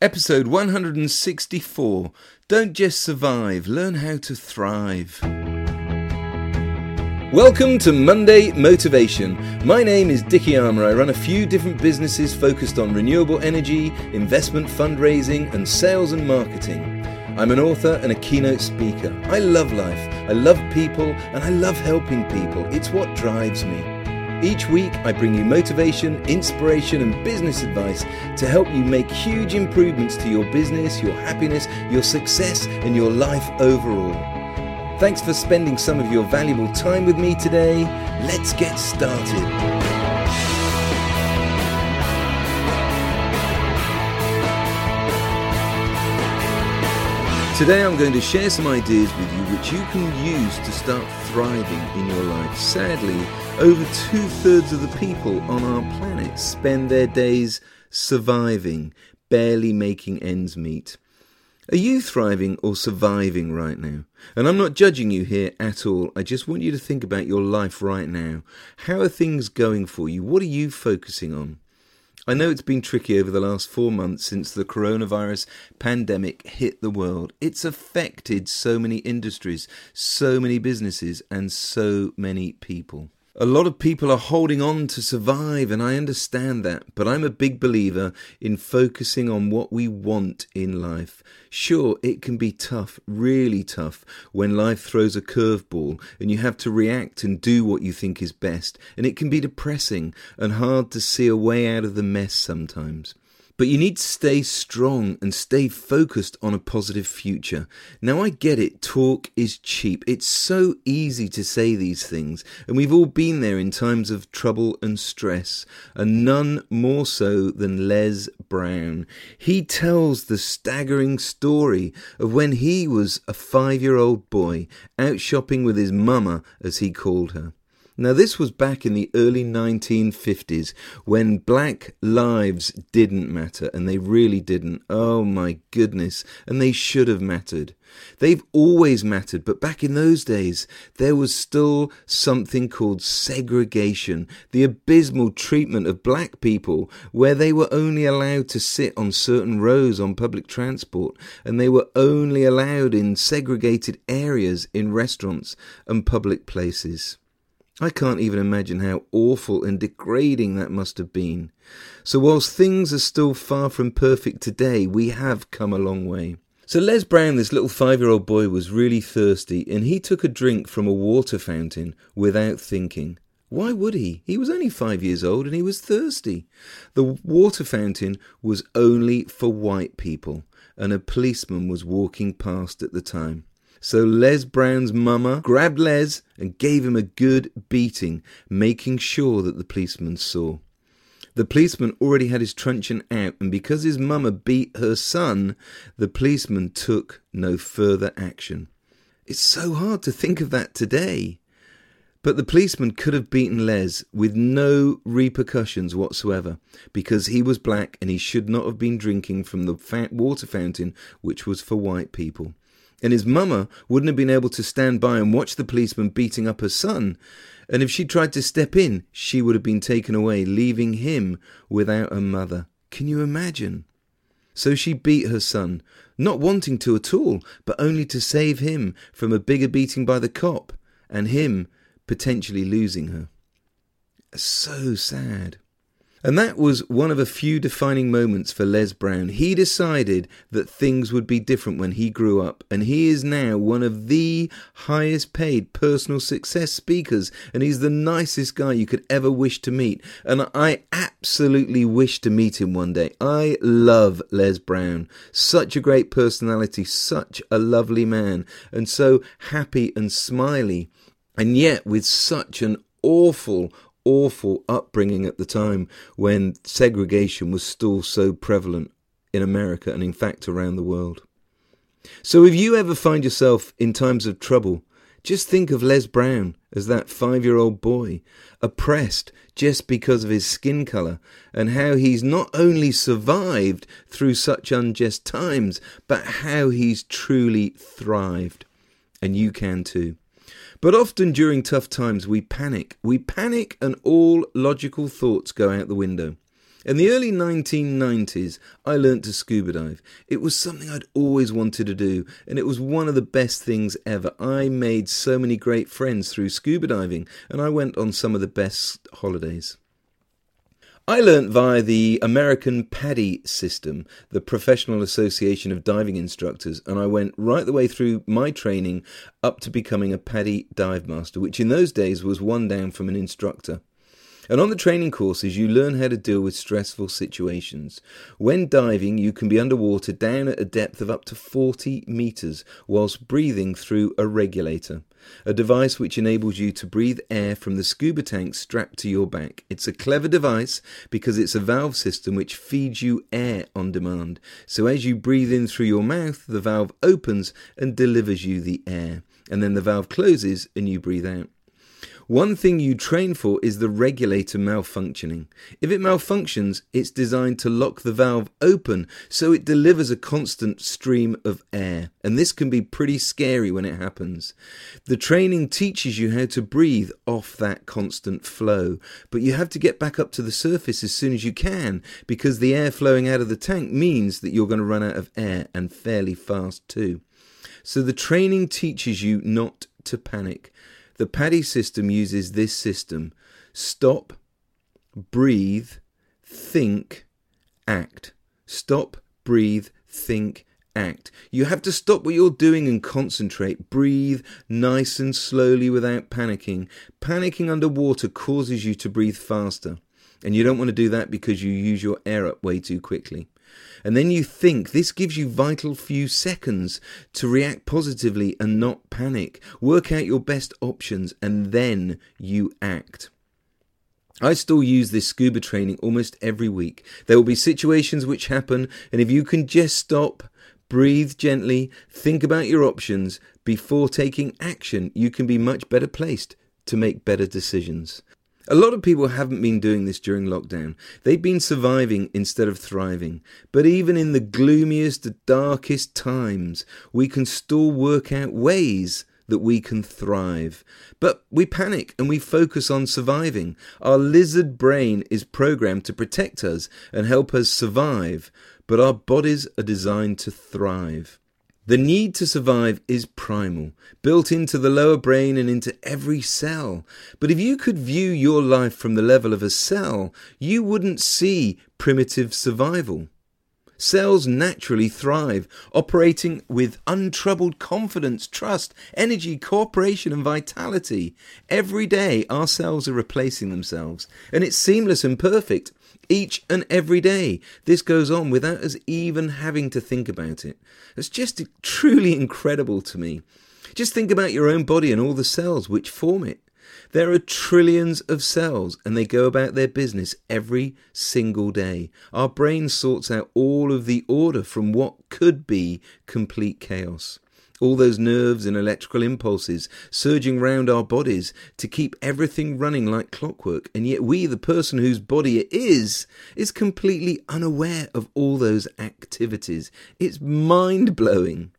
Episode 164 Don't Just Survive, Learn How to Thrive. Welcome to Monday Motivation. My name is Dickie Armour. I run a few different businesses focused on renewable energy, investment fundraising, and sales and marketing. I'm an author and a keynote speaker. I love life, I love people, and I love helping people. It's what drives me. Each week, I bring you motivation, inspiration, and business advice to help you make huge improvements to your business, your happiness, your success, and your life overall. Thanks for spending some of your valuable time with me today. Let's get started. Today I'm going to share some ideas with you which you can use to start thriving in your life. Sadly, over two thirds of the people on our planet spend their days surviving, barely making ends meet. Are you thriving or surviving right now? And I'm not judging you here at all. I just want you to think about your life right now. How are things going for you? What are you focusing on? I know it's been tricky over the last four months since the coronavirus pandemic hit the world. It's affected so many industries, so many businesses, and so many people. A lot of people are holding on to survive, and I understand that, but I'm a big believer in focusing on what we want in life. Sure, it can be tough, really tough, when life throws a curveball and you have to react and do what you think is best, and it can be depressing and hard to see a way out of the mess sometimes. But you need to stay strong and stay focused on a positive future. Now, I get it, talk is cheap. It's so easy to say these things, and we've all been there in times of trouble and stress, and none more so than Les Brown. He tells the staggering story of when he was a five year old boy out shopping with his mama, as he called her. Now, this was back in the early 1950s when black lives didn't matter, and they really didn't. Oh my goodness, and they should have mattered. They've always mattered, but back in those days, there was still something called segregation, the abysmal treatment of black people, where they were only allowed to sit on certain rows on public transport, and they were only allowed in segregated areas in restaurants and public places. I can't even imagine how awful and degrading that must have been. So, whilst things are still far from perfect today, we have come a long way. So, Les Brown, this little five year old boy, was really thirsty and he took a drink from a water fountain without thinking. Why would he? He was only five years old and he was thirsty. The water fountain was only for white people, and a policeman was walking past at the time. So Les Brown's mama grabbed Les and gave him a good beating, making sure that the policeman saw. The policeman already had his truncheon out, and because his mama beat her son, the policeman took no further action. It's so hard to think of that today. But the policeman could have beaten Les with no repercussions whatsoever because he was black and he should not have been drinking from the water fountain which was for white people and his mama wouldn't have been able to stand by and watch the policeman beating up her son. And if she tried to step in, she would have been taken away, leaving him without a mother. Can you imagine? So she beat her son, not wanting to at all, but only to save him from a bigger beating by the cop, and him potentially losing her. So sad. And that was one of a few defining moments for Les Brown. He decided that things would be different when he grew up, and he is now one of the highest paid personal success speakers, and he's the nicest guy you could ever wish to meet. And I absolutely wish to meet him one day. I love Les Brown. Such a great personality, such a lovely man, and so happy and smiley, and yet with such an awful, awful upbringing at the time when segregation was still so prevalent in America and, in fact, around the world. So, if you ever find yourself in times of trouble, just think of Les Brown as that five year old boy, oppressed just because of his skin colour, and how he's not only survived through such unjust times, but how he's truly thrived. And you can too. But often during tough times, we panic. We panic, and all logical thoughts go out the window. In the early 1990s, I learnt to scuba dive. It was something I'd always wanted to do, and it was one of the best things ever. I made so many great friends through scuba diving, and I went on some of the best holidays. I learnt via the American PADI system, the Professional Association of Diving Instructors, and I went right the way through my training up to becoming a PADI dive master, which in those days was one down from an instructor. And on the training courses, you learn how to deal with stressful situations. When diving, you can be underwater down at a depth of up to 40 meters whilst breathing through a regulator, a device which enables you to breathe air from the scuba tank strapped to your back. It's a clever device because it's a valve system which feeds you air on demand. So as you breathe in through your mouth, the valve opens and delivers you the air. And then the valve closes and you breathe out. One thing you train for is the regulator malfunctioning. If it malfunctions, it's designed to lock the valve open so it delivers a constant stream of air. And this can be pretty scary when it happens. The training teaches you how to breathe off that constant flow, but you have to get back up to the surface as soon as you can because the air flowing out of the tank means that you're going to run out of air and fairly fast too. So the training teaches you not to panic. The PADI system uses this system stop, breathe, think, act. Stop, breathe, think, act. You have to stop what you're doing and concentrate. Breathe nice and slowly without panicking. Panicking underwater causes you to breathe faster. And you don't want to do that because you use your air up way too quickly and then you think this gives you vital few seconds to react positively and not panic. Work out your best options and then you act. I still use this scuba training almost every week. There will be situations which happen, and if you can just stop, breathe gently, think about your options before taking action, you can be much better placed to make better decisions. A lot of people haven't been doing this during lockdown. They've been surviving instead of thriving. But even in the gloomiest, darkest times, we can still work out ways that we can thrive. But we panic and we focus on surviving. Our lizard brain is programmed to protect us and help us survive, but our bodies are designed to thrive. The need to survive is primal, built into the lower brain and into every cell. But if you could view your life from the level of a cell, you wouldn't see primitive survival. Cells naturally thrive, operating with untroubled confidence, trust, energy, cooperation, and vitality. Every day, our cells are replacing themselves, and it's seamless and perfect each and every day. This goes on without us even having to think about it. It's just truly incredible to me. Just think about your own body and all the cells which form it. There are trillions of cells and they go about their business every single day. Our brain sorts out all of the order from what could be complete chaos all those nerves and electrical impulses surging round our bodies to keep everything running like clockwork, and yet we, the person whose body it is, is completely unaware of all those activities. It's mind blowing.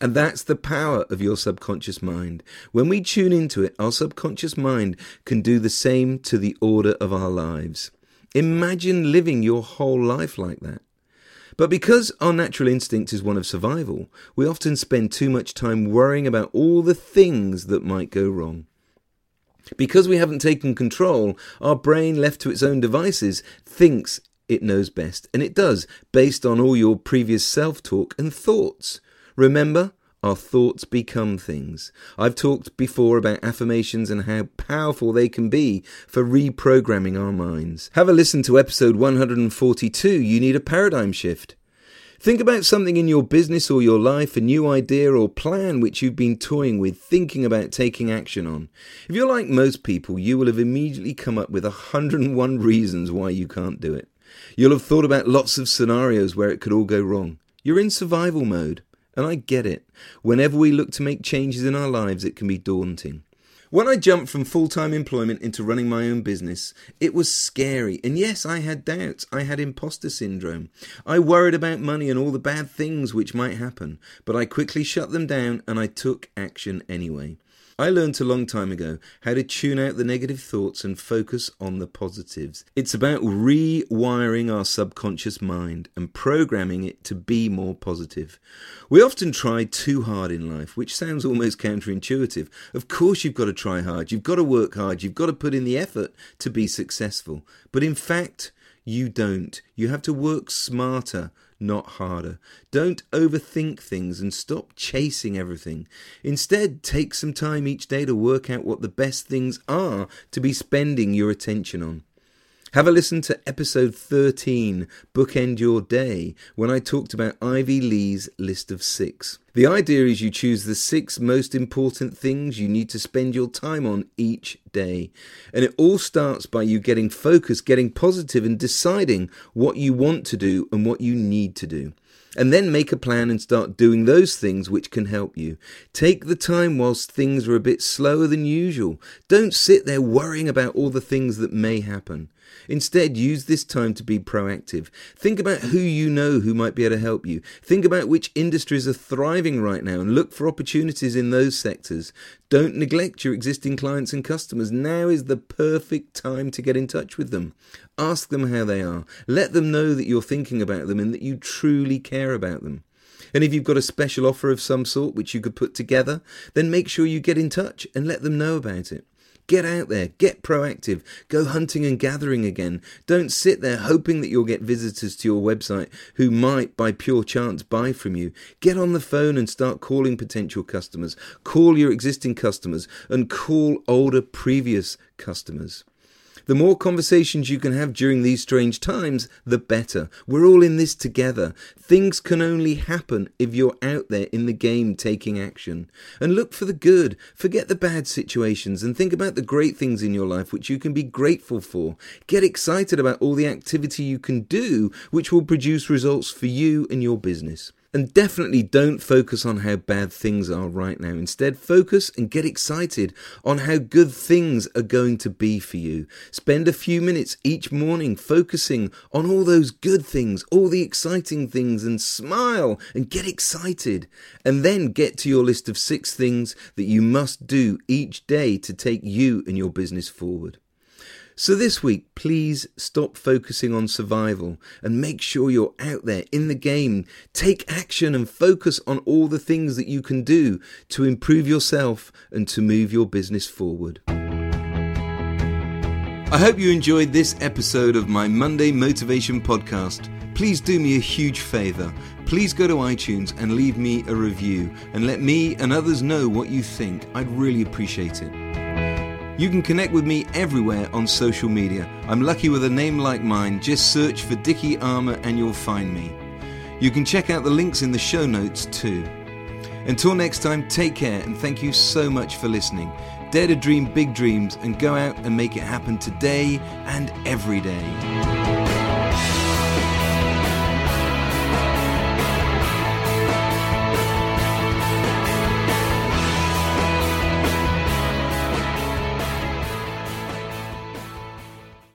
And that's the power of your subconscious mind. When we tune into it, our subconscious mind can do the same to the order of our lives. Imagine living your whole life like that. But because our natural instinct is one of survival, we often spend too much time worrying about all the things that might go wrong. Because we haven't taken control, our brain, left to its own devices, thinks it knows best. And it does, based on all your previous self talk and thoughts. Remember, our thoughts become things. I've talked before about affirmations and how powerful they can be for reprogramming our minds. Have a listen to episode 142 You Need a Paradigm Shift. Think about something in your business or your life, a new idea or plan which you've been toying with, thinking about taking action on. If you're like most people, you will have immediately come up with 101 reasons why you can't do it. You'll have thought about lots of scenarios where it could all go wrong. You're in survival mode. And I get it. Whenever we look to make changes in our lives, it can be daunting. When I jumped from full time employment into running my own business, it was scary. And yes, I had doubts. I had imposter syndrome. I worried about money and all the bad things which might happen. But I quickly shut them down and I took action anyway. I learned a long time ago how to tune out the negative thoughts and focus on the positives. It's about rewiring our subconscious mind and programming it to be more positive. We often try too hard in life, which sounds almost counterintuitive. Of course, you've got to try hard, you've got to work hard, you've got to put in the effort to be successful. But in fact, you don't. You have to work smarter, not harder. Don't overthink things and stop chasing everything. Instead, take some time each day to work out what the best things are to be spending your attention on. Have a listen to episode 13, Bookend Your Day, when I talked about Ivy Lee's list of six. The idea is you choose the six most important things you need to spend your time on each day. And it all starts by you getting focused, getting positive, and deciding what you want to do and what you need to do and then make a plan and start doing those things which can help you. Take the time whilst things are a bit slower than usual. Don't sit there worrying about all the things that may happen. Instead, use this time to be proactive. Think about who you know who might be able to help you. Think about which industries are thriving right now and look for opportunities in those sectors. Don't neglect your existing clients and customers. Now is the perfect time to get in touch with them. Ask them how they are. Let them know that you're thinking about them and that you truly care about them. And if you've got a special offer of some sort which you could put together, then make sure you get in touch and let them know about it. Get out there, get proactive, go hunting and gathering again. Don't sit there hoping that you'll get visitors to your website who might, by pure chance, buy from you. Get on the phone and start calling potential customers. Call your existing customers and call older previous customers. The more conversations you can have during these strange times, the better. We're all in this together. Things can only happen if you're out there in the game taking action. And look for the good. Forget the bad situations and think about the great things in your life which you can be grateful for. Get excited about all the activity you can do which will produce results for you and your business. And definitely don't focus on how bad things are right now. Instead, focus and get excited on how good things are going to be for you. Spend a few minutes each morning focusing on all those good things, all the exciting things, and smile and get excited. And then get to your list of six things that you must do each day to take you and your business forward. So this week, please stop focusing on survival and make sure you're out there in the game. Take action and focus on all the things that you can do to improve yourself and to move your business forward. I hope you enjoyed this episode of my Monday Motivation Podcast. Please do me a huge favour. Please go to iTunes and leave me a review and let me and others know what you think. I'd really appreciate it. You can connect with me everywhere on social media. I'm lucky with a name like mine. Just search for Dickie Armour and you'll find me. You can check out the links in the show notes too. Until next time, take care and thank you so much for listening. Dare to dream big dreams and go out and make it happen today and every day.